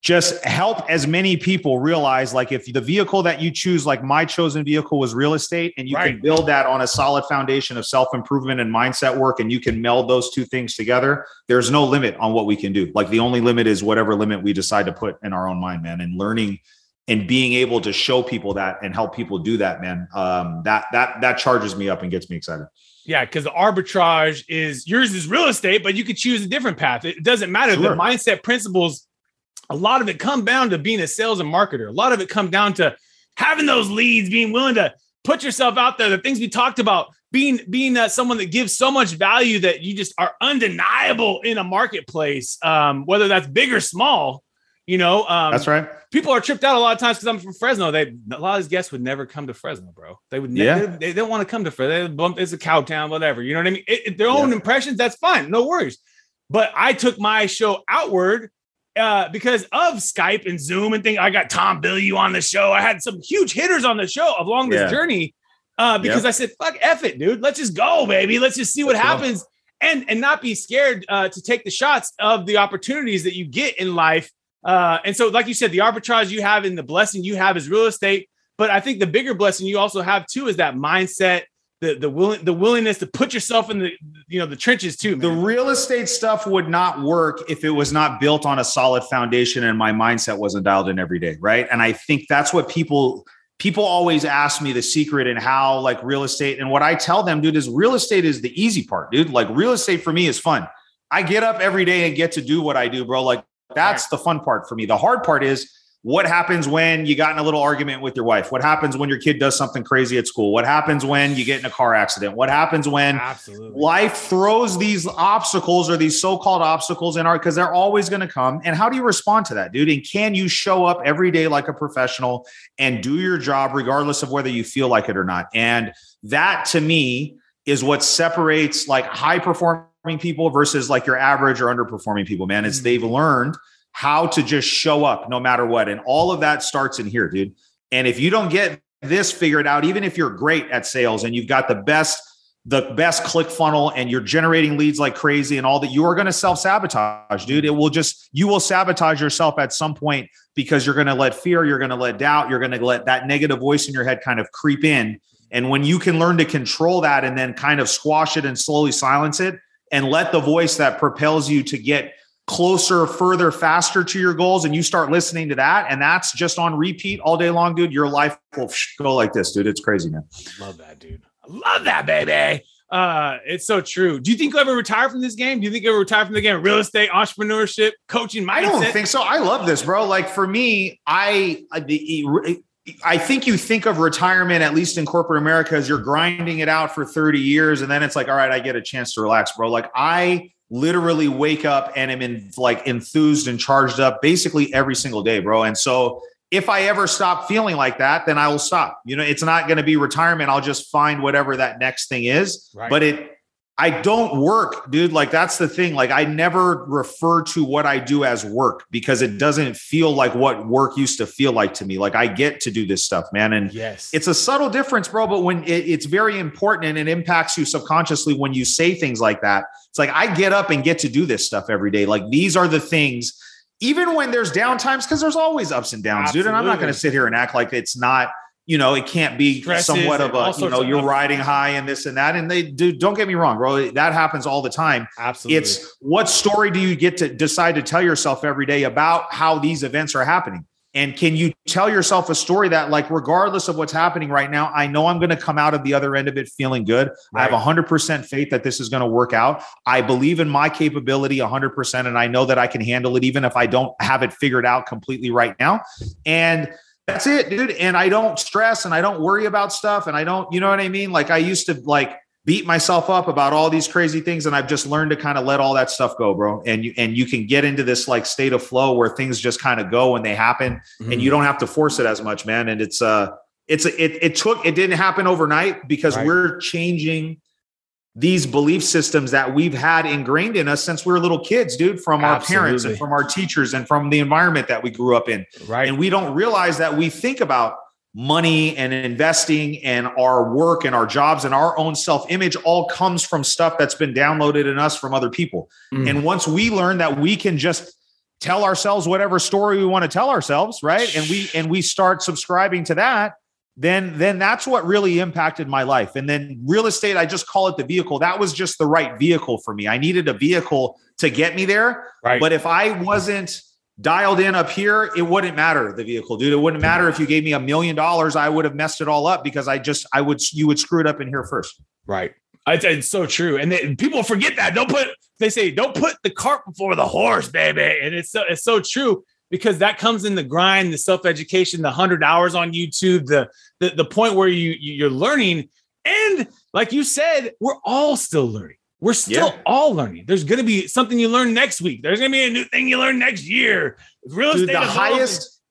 just help as many people realize like if the vehicle that you choose, like my chosen vehicle was real estate, and you Right. can build that on a solid foundation of self improvement and mindset work, and you can meld those two things together, there's no limit on what we can do. Like the only limit is whatever limit we decide to put in our own mind, man, and learning and being able to show people that and help people do that, man, um, that that that charges me up and gets me excited. Yeah, because the arbitrage is yours is real estate, but you could choose a different path. It doesn't matter. The mindset principles, a lot of it come down to being a sales and marketer. A lot of it come down to having those leads, being willing to put yourself out there. The things we talked about, being being uh, someone that gives so much value that you just are undeniable in a marketplace, um, whether that's big or small. You know, um, That's right. people are tripped out a lot of times because I'm from Fresno. They a lot of these guests would never come to Fresno, bro. They would Yeah. They, they don't want to come to Fresno. They bump, it's a cow town, whatever. You know what I mean? It, it- their own Yeah. impressions. That's fine, no worries. But I took my show outward uh, because of Skype and Zoom and thing. I got Tom Bilyeu on the show. I had some huge hitters on the show along this Yeah. journey uh, because I said, "Fuck, F it, dude. Let's just go, baby. Let's just see what Let's go. happens." And, and not be scared uh, to take the shots of the opportunities that you get in life uh, and so, like you said, the arbitrage you have and the blessing you have is real estate. But I think the bigger blessing you also have too is that mindset, the the willing the willingness to put yourself in the you know the trenches too. The real estate stuff would not work if it was not built on a solid foundation and my mindset wasn't dialed in every day, right? And I think that's what people people always ask me the secret and how like real estate and what I tell them, dude, is real estate is the easy part, dude. Like real estate for me is fun. I get up every day and get to do what I do, bro. Like that's the fun part for me. The hard part is what happens when you got in a little argument with your wife? What happens when your kid does something crazy at school? What happens when you get in a car accident? What happens when absolutely. life throws these obstacles or these so-called obstacles in our because they're always going to come and how do you respond to that dude and can you show up every day like a professional and do your job regardless of whether you feel like it or not and that to me is what separates like high performing people versus like your average or underperforming people man. Is Mm. they've learned how to just show up no matter what and all of that starts in here dude. And if you don't get this figured out even if you're great at sales and you've got the best the best click funnel and you're generating leads like crazy and all that you are going to self sabotage dude. It will just you will sabotage yourself at some point because you're going to let fear you're going to let doubt you're going to let that negative voice in your head kind of creep in. And when you can learn to control that and then kind of squash it and slowly silence it and let the voice that propels you to get closer, further, faster to your goals, and you start listening to that, and that's just on repeat all day long, dude, your life will go like this, dude. It's crazy, man. Love that, dude. I love that, baby. Uh, it's so true. Do you think you'll ever retire from this game? Do you think you'll ever retire from the game? Real estate, entrepreneurship, coaching, mindset. I don't think so. I love this, bro. Like for me, I I- the- I think you think of retirement, at least in corporate America, as you're grinding it out for 30 years, and then it's like, all right, I get a chance to relax, bro. Like I literally wake up and am in like enthused and charged up basically every single day, bro. And so if I ever stop feeling like that, then I will stop. You know, it's not going to be retirement. I'll just find whatever that next thing is. Right. But it, I don't work, dude. Like that's the thing. Like I never refer to what I do as work because it doesn't feel like what work used to feel like to me. Like I get to do this stuff, man. And yes, it's a subtle difference, bro. But when it, it's very important and it impacts you subconsciously when you say things like that, it's like I get up and get to do this stuff every day. Like these are the things even when there's downtimes, because there's always ups and downs, Absolutely. dude. And I'm not going to sit here and act like it's not, you know, it can't be Stresses somewhat of a, you know, you're riding high and this and that. And they do, don't get me wrong, bro. That happens all the time. Absolutely. It's what story do you get to decide to tell yourself every day about how these events are happening? And can you tell yourself a story that, like, regardless of what's happening right now, I know I'm going to come out of the other end of it feeling good. Right. I have 100% faith that this is going to work out. I believe in my capability 100%, and I know that I can handle it, even if I don't have it figured out completely right now. And that's it, dude. And I don't stress and I don't worry about stuff. And I don't, you know what I mean? Like, I used to, like, beat myself up about all these crazy things and I've just learned to kind of let all that stuff go, bro. And you and you can get into this like state of flow where things just kind of go and they happen mm-hmm. and you don't have to force it as much, man. And it's uh it's it it took it didn't happen overnight because right. we're changing these belief systems that we've had ingrained in us since we were little kids, dude, from our Absolutely. parents and from our teachers and from the environment that we grew up in. Right. And we don't realize that we think about money and investing and our work and our jobs and our own self image all comes from stuff that's been downloaded in us from other people. Mm. And once we learn that we can just tell ourselves whatever story we want to tell ourselves, right? And we and we start subscribing to that, then then that's what really impacted my life. And then real estate, I just call it the vehicle. That was just the right vehicle for me. I needed a vehicle to get me there. Right. But if I wasn't dialed in up here, it wouldn't matter the vehicle, dude. It wouldn't matter if you gave me a million dollars. I would have messed it all up because I just I would you would screw it up in here first. Right. It's, it's so true, and they, people forget that. Don't put they say don't put the cart before the horse, baby, and it's so it's so true because that comes in the grind, the self education, the hundred hours on YouTube, the, the the point where you you're learning, and like you said, we're all still learning. We're still yeah. all learning. There's going to be something you learn next week. There's going to be a new thing you learn next year. Real Dude, estate. The highest,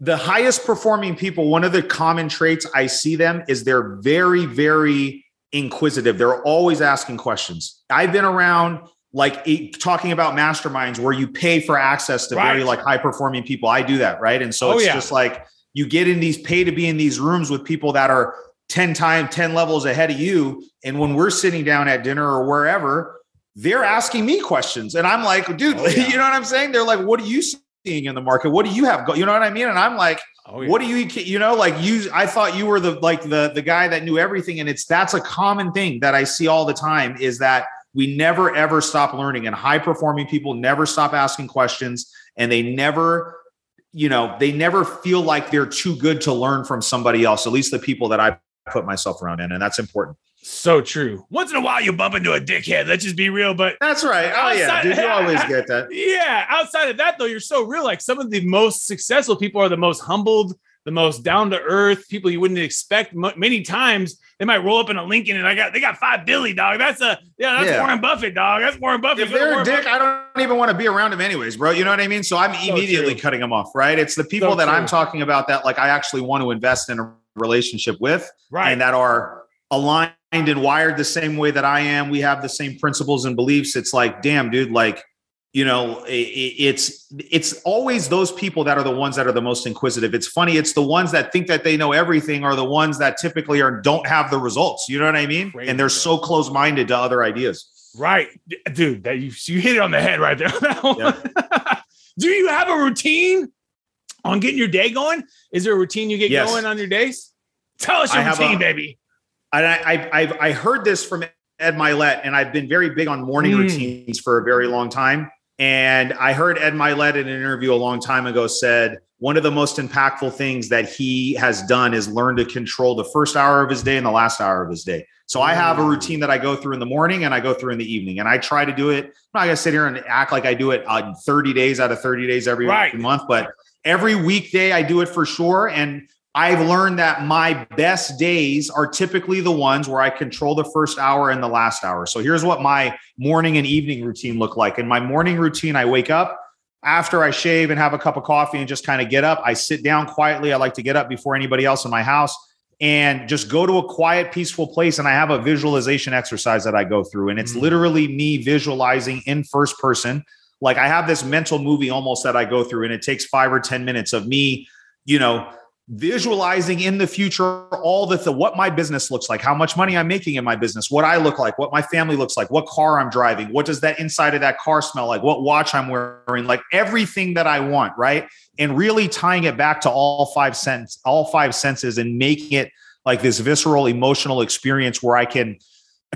the highest performing people. One of the common traits I see them is they're very, very inquisitive. They're always asking questions. I've been around like talking about masterminds where you pay for access to right. very like high performing people. I do that, right? And so oh, it's yeah. just like you get in these pay to be in these rooms with people that are 10 times 10 levels ahead of you and when we're sitting down at dinner or wherever they're asking me questions and i'm like dude oh, yeah. you know what i'm saying they're like what are you seeing in the market what do you have you know what i mean and i'm like oh, yeah. what do you you know like you i thought you were the like the the guy that knew everything and it's that's a common thing that i see all the time is that we never ever stop learning and high performing people never stop asking questions and they never you know they never feel like they're too good to learn from somebody else at least the people that i put myself around in, and that's important. So true. Once in a while, you bump into a dickhead. Let's just be real. But that's right. Oh outside, yeah, dude, you always get that. Yeah. Outside of that, though, you're so real. Like some of the most successful people are the most humbled, the most down to earth people you wouldn't expect. Many times they might roll up in a Lincoln and I got they got five Billy dog. That's a yeah, that's yeah. Warren Buffett dog. That's Warren Buffett. If they're Warren a dick, Buffett. I don't even want to be around him anyways, bro. You know what I mean? So I'm so immediately true. cutting them off. Right? It's the people so that true. I'm talking about that like I actually want to invest in a relationship with, right? And that are aligned and wired the same way that I am. We have the same principles and beliefs. It's like, damn, dude, like, you know, it's it's always those people that are the ones that are the most inquisitive. It's funny. It's the ones that think that they know everything are the ones that typically are don't have the results. You know what I mean? Crazy, and they're so close minded to other ideas. Right, dude. That you you hit it on the head right there. Do you have a routine on getting your day going? Is there a routine you get yes. going on your days? Tell us your routine, a, baby and I, I've, I've heard this from Ed Mylett, and I've been very big on morning mm. routines for a very long time. And I heard Ed Mylett in an interview a long time ago said one of the most impactful things that he has done is learn to control the first hour of his day and the last hour of his day. So I have a mm. routine that I go through in the morning and I go through in the evening, and I try to do it. I'm not gonna sit here and act like I do it on 30 days out of 30 days every right. month, but every weekday I do it for sure. And I've learned that my best days are typically the ones where I control the first hour and the last hour. So here's what my morning and evening routine look like. In my morning routine, I wake up after I shave and have a cup of coffee and just kind of get up. I sit down quietly. I like to get up before anybody else in my house and just go to a quiet, peaceful place. And I have a visualization exercise that I go through. And it's mm-hmm. literally me visualizing in first person. Like I have this mental movie almost that I go through, and it takes five or 10 minutes of me, you know, visualizing in the future all the th- what my business looks like how much money i'm making in my business what i look like what my family looks like what car i'm driving what does that inside of that car smell like what watch i'm wearing like everything that i want right? And really tying it back to all five sense all five senses and making it like this visceral emotional experience where i can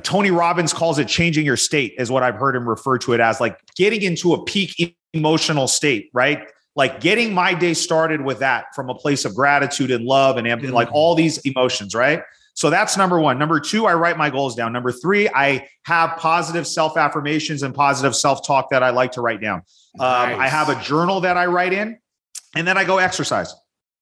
tony robbins calls it changing your state is what i've heard him refer to it as like getting into a peak emotional state right like getting my day started with that from a place of gratitude and love and mm-hmm. like all these emotions, right? So that's number one. Number two, I write my goals down. Number three, I have positive self affirmations and positive self talk that I like to write down. Nice. Um, I have a journal that I write in, and then I go exercise.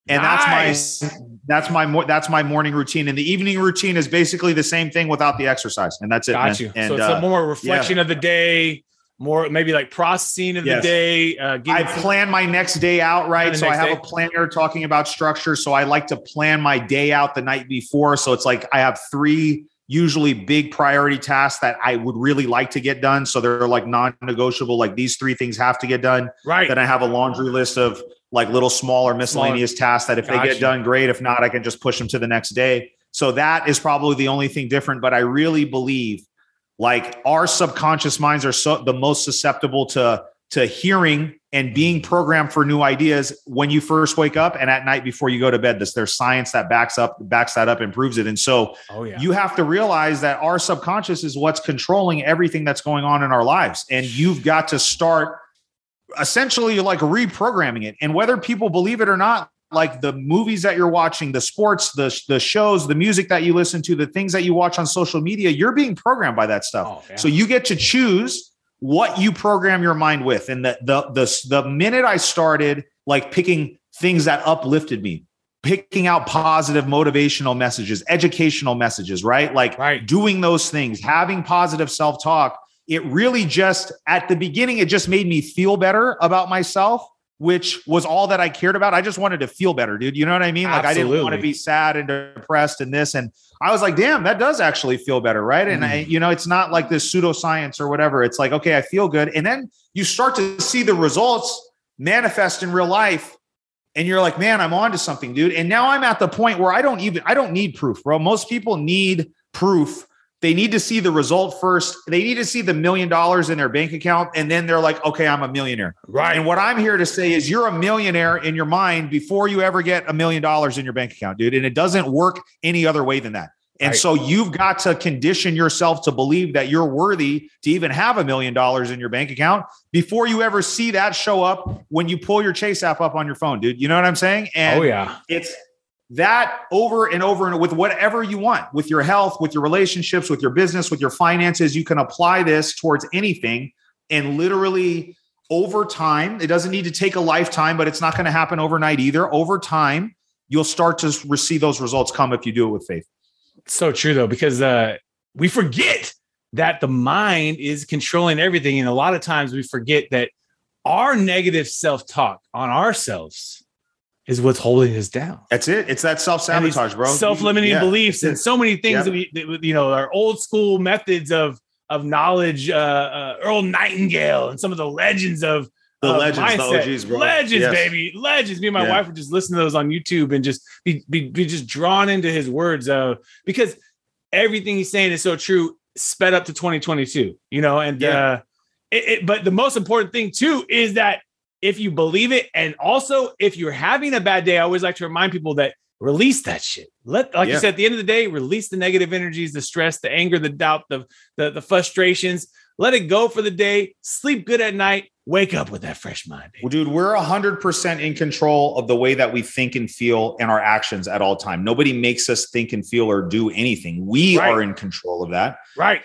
And nice. that's my that's my that's my morning routine. And the evening routine is basically the same thing without the exercise. And that's it. Got man. you. And, so it's uh, a more reflection yeah. of the day, more maybe like processing of yes. the day. Uh, I plan my next day out right, so I have day. a planner talking about structure. So I like to plan my day out the night before. So it's like I have three usually big priority tasks that I would really like to get done. So they're like non-negotiable. Like these three things have to get done. Right. Then I have a laundry list of like little smaller miscellaneous smaller. tasks that if they get done, great. If not, I can just push them to the next day. So that is probably the only thing different. But I really believe like our subconscious minds are so the most susceptible to to hearing and being programmed for new ideas when you first wake up and at night before you go to bed. This there's science that backs up backs that up and proves it. And so oh, yeah. you have to realize that our subconscious is what's controlling everything that's going on in our lives. And you've got to start essentially like reprogramming it. And whether people believe it or not, like the movies that you're watching, the sports, the the shows, the music that you listen to, the things that you watch on social media, you're being programmed by that stuff. Oh, yeah. So you get to choose what you program your mind with. And the the the the minute I started like picking things that uplifted me, picking out positive motivational messages, educational messages, right? Like right. doing those things, having positive self-talk, it really just at the beginning it just made me feel better about myself which was all that I cared about. I just wanted to feel better, dude. You know what I mean? Like Absolutely. I didn't want to be sad and depressed and this. And I was like, damn, that does actually feel better. Right. And mm. I, you know, it's not like this pseudoscience or whatever. It's like, okay, I feel good. And then you start to see the results manifest in real life. And you're like, man, I'm on to something, dude. And now I'm at the point where I don't even, I don't need proof, bro. Most people need proof they need to see the result first. They need to see the million dollars in their bank account. And then they're like, okay, I'm a millionaire. Right. And what I'm here to say is you're a millionaire in your mind before you ever get a million dollars in your bank account, dude. And it doesn't work any other way than that. And right. so you've got to condition yourself to believe that you're worthy to even have a million dollars in your bank account before you ever see that show up when you pull your Chase app up on your phone, dude. You know what I'm saying? And oh, yeah. It's that over and over and with whatever you want with your health, with your relationships, with your business, with your finances. You can apply this towards anything and literally over time, it doesn't need to take a lifetime, but it's not going to happen overnight either. Over time, you'll start to receive those results come if you do it with faith. So true though, because uh, we forget that the mind is controlling everything. And a lot of times we forget that our negative self talk on ourselves is what's holding us down. That's it. It's that self sabotage, bro. Self limiting yeah. beliefs and so many things yeah. that we, that, you know, our old school methods of of knowledge. Uh, uh, Earl Nightingale and some of the legends of the legends, mindset. the OGs, bro. Legends, yes. baby, legends. Me and my yeah. wife would just listen to those on YouTube and just be, be, be just drawn into his words. Uh, because everything he's saying is so true. Sped up to 2022, you know, and uh, it, it, but the most important thing too is that if you believe it. And also, if you're having a bad day, I always like to remind people that release that shit. Let, like yeah. you said, at the end of the day, release the negative energies, the stress, the anger, the doubt, the, the, the frustrations. Let it go for the day. Sleep good at night. Wake up with that fresh mind. Well, dude, we're 100% in control of the way that we think and feel and our actions at all time. Nobody makes us think and feel or do anything. We right. are in control of that. Right.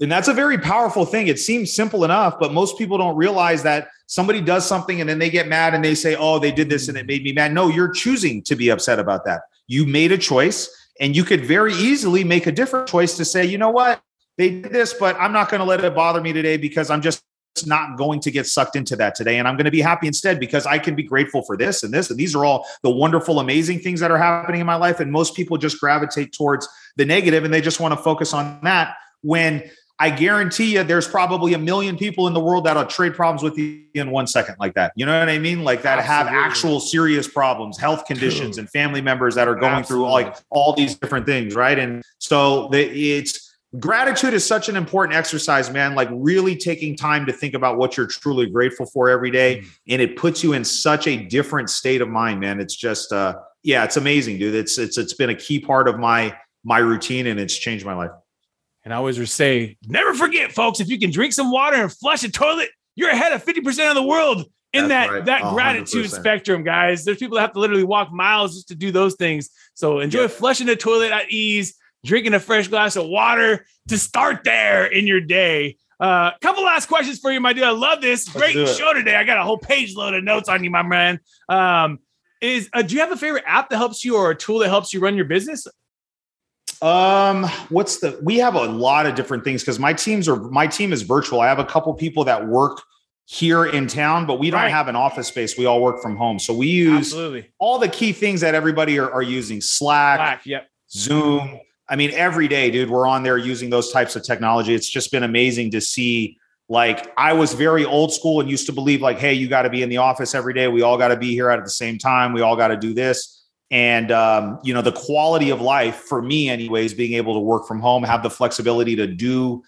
And that's a very powerful thing. It seems simple enough, but most people don't realize that somebody does something and then they get mad and they say, Oh, they did this and it made me mad. No, you're choosing to be upset about that. you made a choice and you could very easily make a different choice to say, you know what, they did this, but I'm not going to let it bother me today because I'm just not going to get sucked into that today. And I'm going to be happy instead because I can be grateful for this and this. And these are all the wonderful, amazing things that are happening in my life. And most people just gravitate towards the negative and they just want to focus on that when I guarantee you there's probably a million people in the world that'll trade problems with you in one second like that. You know what I mean? Like that Absolutely. have actual serious problems, health conditions, Dude. and family members that are going Absolutely. through like all these different things, right? And so the, it's gratitude is such an important exercise, man. Like really taking time to think about what you're truly grateful for every day. Mm. And it puts you in such a different state of mind, man. It's just uh yeah, it's amazing, dude. It's it's it's been a key part of my my routine and it's changed my life. And I always say, never forget, folks, if you can drink some water and flush a toilet, you're ahead of 50% of the world in That's that right. that 100%. gratitude spectrum, guys. There's people that have to literally walk miles just to do those things. So enjoy yeah. flushing the toilet at ease drinking a fresh glass of water to start there in your day. A uh, couple last questions for you, my dude. I love this. Great show today. I got a whole page load of notes on you, my man. Um, is uh, do you have a favorite app that helps you or a tool that helps you run your business? Um, what's the? We have a lot of different things because my teams are my team is virtual. I have a couple people that work here in town, but we don't right. have an office space. We all work from home, so we use Absolutely. all the key things that everybody are, are using: Slack, Slack yep. Zoom, I mean, every day, dude, we're on there using those types of technology. It's just been amazing to see. Like, I was very old school and used to believe, like, hey, you got to be in the office every day. We all got to be here at the same time. We all got to do this. And, um, you know, the quality of life for me, anyways, being able to work from home, have the flexibility to do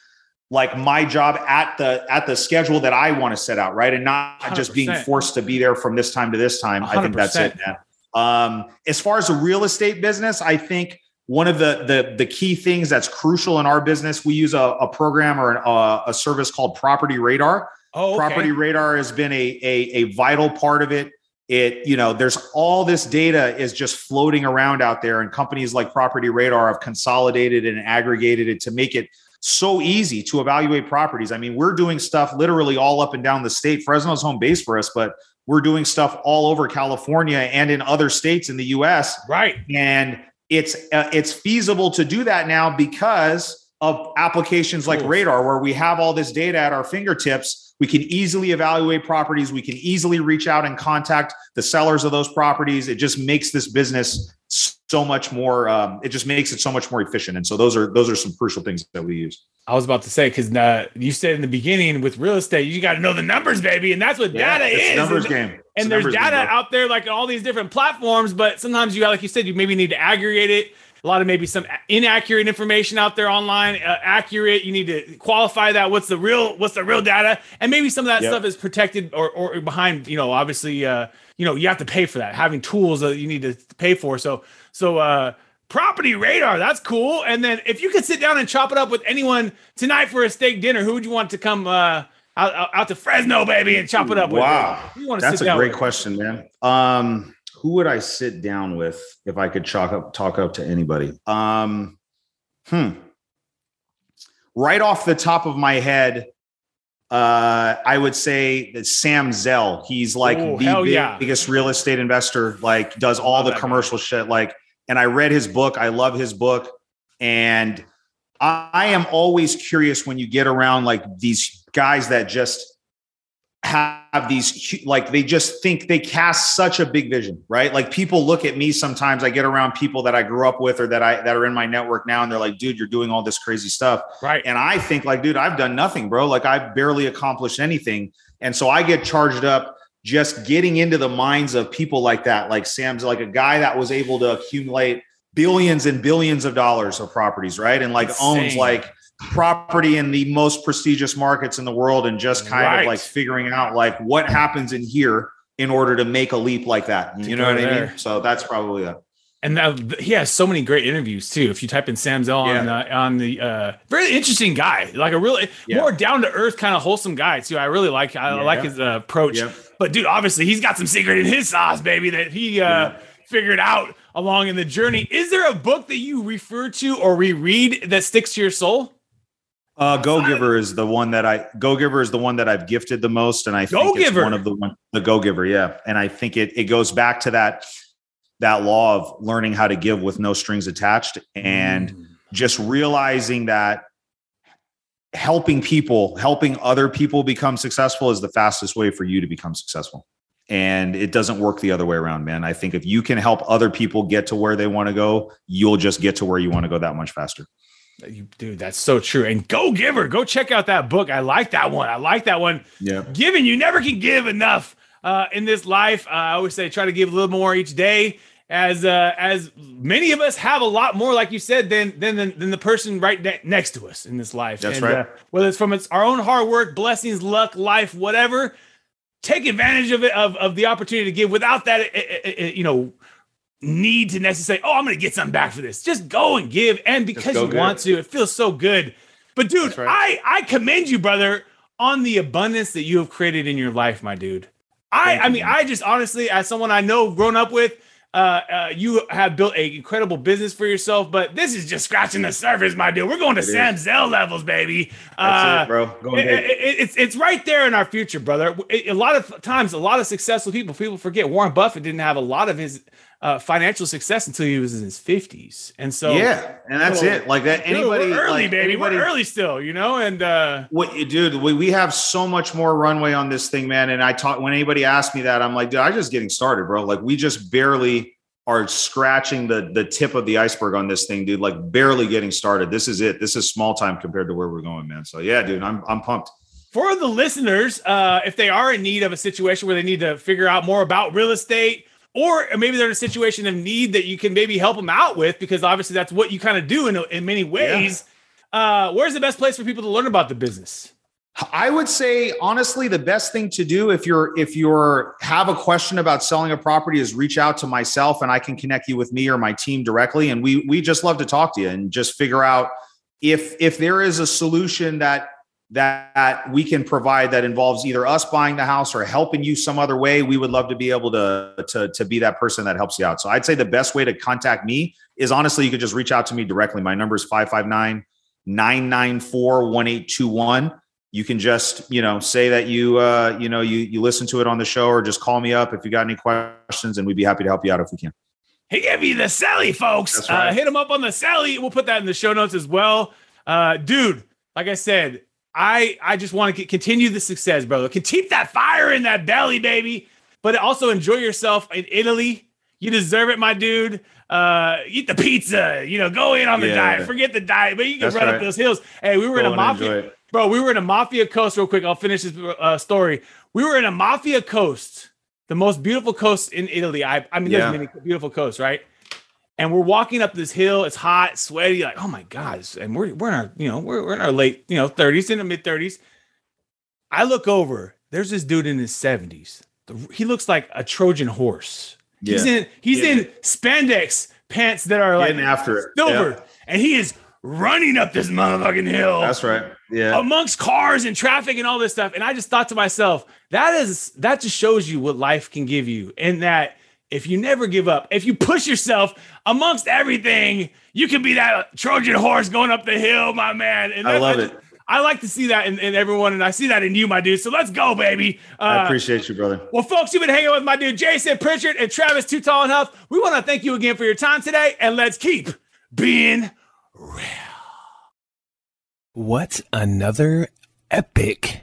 like my job at the at the schedule that I want to set out, right? And not 100%. just being forced to be there from this time to this time. 100%. I think that's it, man. Um, as far as the real estate business, I think one of the, the the key things that's crucial in our business we use a, a program or an, a, a, service called PropertyRadar oh, okay. PropertyRadar has been a, a a vital part of it it you know there's all this data is just floating around out there and companies like PropertyRadar have consolidated and aggregated it to make it so easy to evaluate properties. I mean we're doing stuff literally all up and down the state. Fresno's home base for us but we're doing stuff all over california and in other states in the us right. And it's uh, it's feasible to do that now because of applications like radar where we have all this data at our fingertips we can easily evaluate properties. We can easily reach out and contact the sellers of those properties. It just makes this business so much more um, it just makes it so much more efficient. And so those are those are some crucial things that we use. I was about to say because uh, you said in the beginning with real estate you got to know the numbers baby and that's what yeah, data is. numbers game. And there's data out there like all these different platforms but sometimes you like you said you maybe need to aggregate it a lot of maybe some inaccurate information out there online uh, accurate you need to qualify that what's the real what's the real data and maybe some of that yep. stuff is protected or, or behind you know obviously uh, you know you have to pay for that having tools that you need to pay for so so uh PropertyRadar that's cool and then if you could sit down and chop it up with anyone tonight for a steak dinner who would you want to come uh out, out to Fresno, baby, and chop it up. With? Wow, that's a great with? question, man. Um, who would I sit down with if I could chalk up, talk up to anybody? Um, hmm. Right off the top of my head, uh, I would say that Sam Zell. He's like Ooh, the big, yeah. biggest real estate investor. Like, does all the commercial guy. shit. Like, and I read his book. I love his book, and I am always curious when you get around like these guys that just have these like they just think they cast such a big vision right? Like people look at me sometimes. I get around people that i grew up with or that i that are in my network now and they're like dude you're doing all this crazy stuff. Right. And i think like dude i've done nothing bro. Like i've barely accomplished anything. And so i get charged up just getting into the minds of people like that. Like sam's like a guy that was able to accumulate billions and billions of dollars of properties, right? And like Insane. owns like property in the most prestigious markets in the world and just kind right. of like figuring out like what happens in here in order to make a leap like that. You know what there. I mean? So that's probably that. And he has so many great interviews too. If you type in Sam Zell yeah. on uh, on the uh, very interesting guy, like a really yeah. more down to earth kind of wholesome guy too. I really like I yeah. like his uh, approach. But dude, obviously he's got some secret in his sauce, baby, that he uh, figured out along in the journey. Is there a book that you refer to or reread that sticks to your soul? Uh, Go Giver is the one that I Go Giver is the one that I've gifted the most, and I think Go-Giver. it's one of the one the Go Giver, yeah. And I think it it goes back to that that law of learning how to give with no strings attached and Mm. just realizing that helping people, helping other people become successful is the fastest way for you to become successful. And it doesn't work the other way around, man. I think if you can help other people get to where they want to go, you'll just get to where you want to go that much faster. You, dude, that's so true. And go giver, go check out that book. I like that one. I like that one. Yeah. Giving, you never can give enough uh, in this life. Uh, I always say try to give a little more each day. As uh, as many of us have a lot more, like you said, than than than, than the person right ne- next to us in this life. That's And, right. Uh, whether it's from it's our own hard work, blessings, luck, life, whatever, take advantage of it of, of the opportunity to give without that uh, uh, uh, you know need to necessarily oh i'm gonna get something back for this just go and give and because you want to it feels so good but dude right. i i commend you brother on the abundance that you have created in your life my dude i Thank i mean man. i just honestly as someone i know grown up with uh, uh, you have built a incredible business for yourself, but this is just scratching the surface, my dude. We're going to It is. Sam Zell levels, baby. That's Uh, it, bro. Going it- it- it- it's it's right there in our future, brother. A lot of times, a lot of successful people people forget Warren Buffett didn't have a lot of his uh, financial success until he was in his fifties, and so yeah, and that's So, it. Like that. Anybody early, like, baby, Anybody, we're early still, you know, and uh, What, dude? We, we have so much more runway on this thing, man. And I talk when anybody asks me that, I'm like, dude, I'm just getting started, bro. Like we just barely are scratching the the tip of the iceberg on this thing, dude. Like barely getting started. This is it. This is small time compared to where we're going, man. So yeah, dude, I'm I'm pumped. for the listeners, uh, if they are in need of a situation where they need to figure out more about real estate, or maybe they're in a situation of need that you can maybe help them out with, because obviously that's what you kind of do in, in many ways. Uh, where's the best place for people to learn about the business? I would say honestly, the best thing to do if you're if you're have a question about selling a property is reach out to myself and I can connect you with me or my team directly. And we we just love to talk to you and just figure out if if there is a solution that that we can provide that involves either us buying the house or helping you some other way, we would love to be able to to to be that person that helps you out. So I'd say the best way to contact me is honestly you could just reach out to me directly. My number is 559 994 1821 you can just you know say that you uh you know you you listen to it on the show or just call me up if you got any questions and we'd be happy to help you out if we can He gave me the Sally, folks. Right. Uh, hit him up on the Sally. We'll put that in the show notes as well. Uh, dude, like I said, I I just want to continue the success, brother. Can keep that fire in that belly, baby. But also enjoy yourself in Italy. You deserve it, my dude. Uh, eat the pizza. You know, go in on the Yeah. diet. Forget the diet, but you can That's run up those hills. Hey, we were in Go Amalfi, bro. We were in Amalfi coast. Real quick, I'll finish this uh, story. We were in Amalfi coast, the most beautiful coast in Italy. I, I mean, Yeah. there's many beautiful coasts, right? And we're walking up this hill. It's hot, sweaty. Like, oh my god! And we're we're in our you know we're, we're in our late you know 30s in the mid 30s. I look over. There's this dude in his 70s. He looks like a Trojan horse. Yeah. He's in he's Yeah. in spandex pants that are like after it. silver, Yeah. and he is running up this motherfucking hill that's right yeah amongst cars and traffic and all this stuff. And I just thought to myself, that is that just shows you what life can give you, and that if you never give up, if you push yourself amongst everything, you can be that Trojan horse going up the hill, my man. And i that- love just- it I like to see that in, in everyone, and I see that in you, my dude. So let's go, baby. Uh, i appreciate you brother well, folks, you've been hanging with my dude Jason Pritchard and Travis Too Tall and Houk. We want to thank you again for your time today, and let's keep being real. What another epic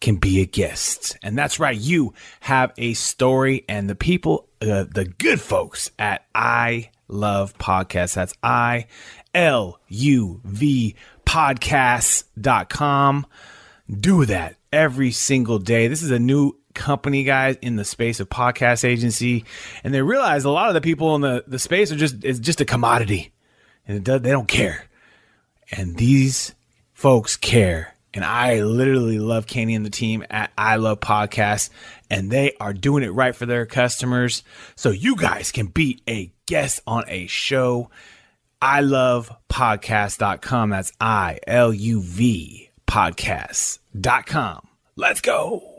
can be a guest. And that's right, you have a story, and the people, uh, the good folks at I Love Podcasts, that's I L U V podcasts.com, do that every single day. This is a new company guys in the space of podcast agency and they realize a lot of the people in the, the space are just it's just a commodity and does, they don't care and these folks care and I literally love Candy and the team at I Love Podcasts, and they are doing it right for their customers. So you guys can be a guest on a show. I love podcast.com. That's I L U V podcast.com. Let's go.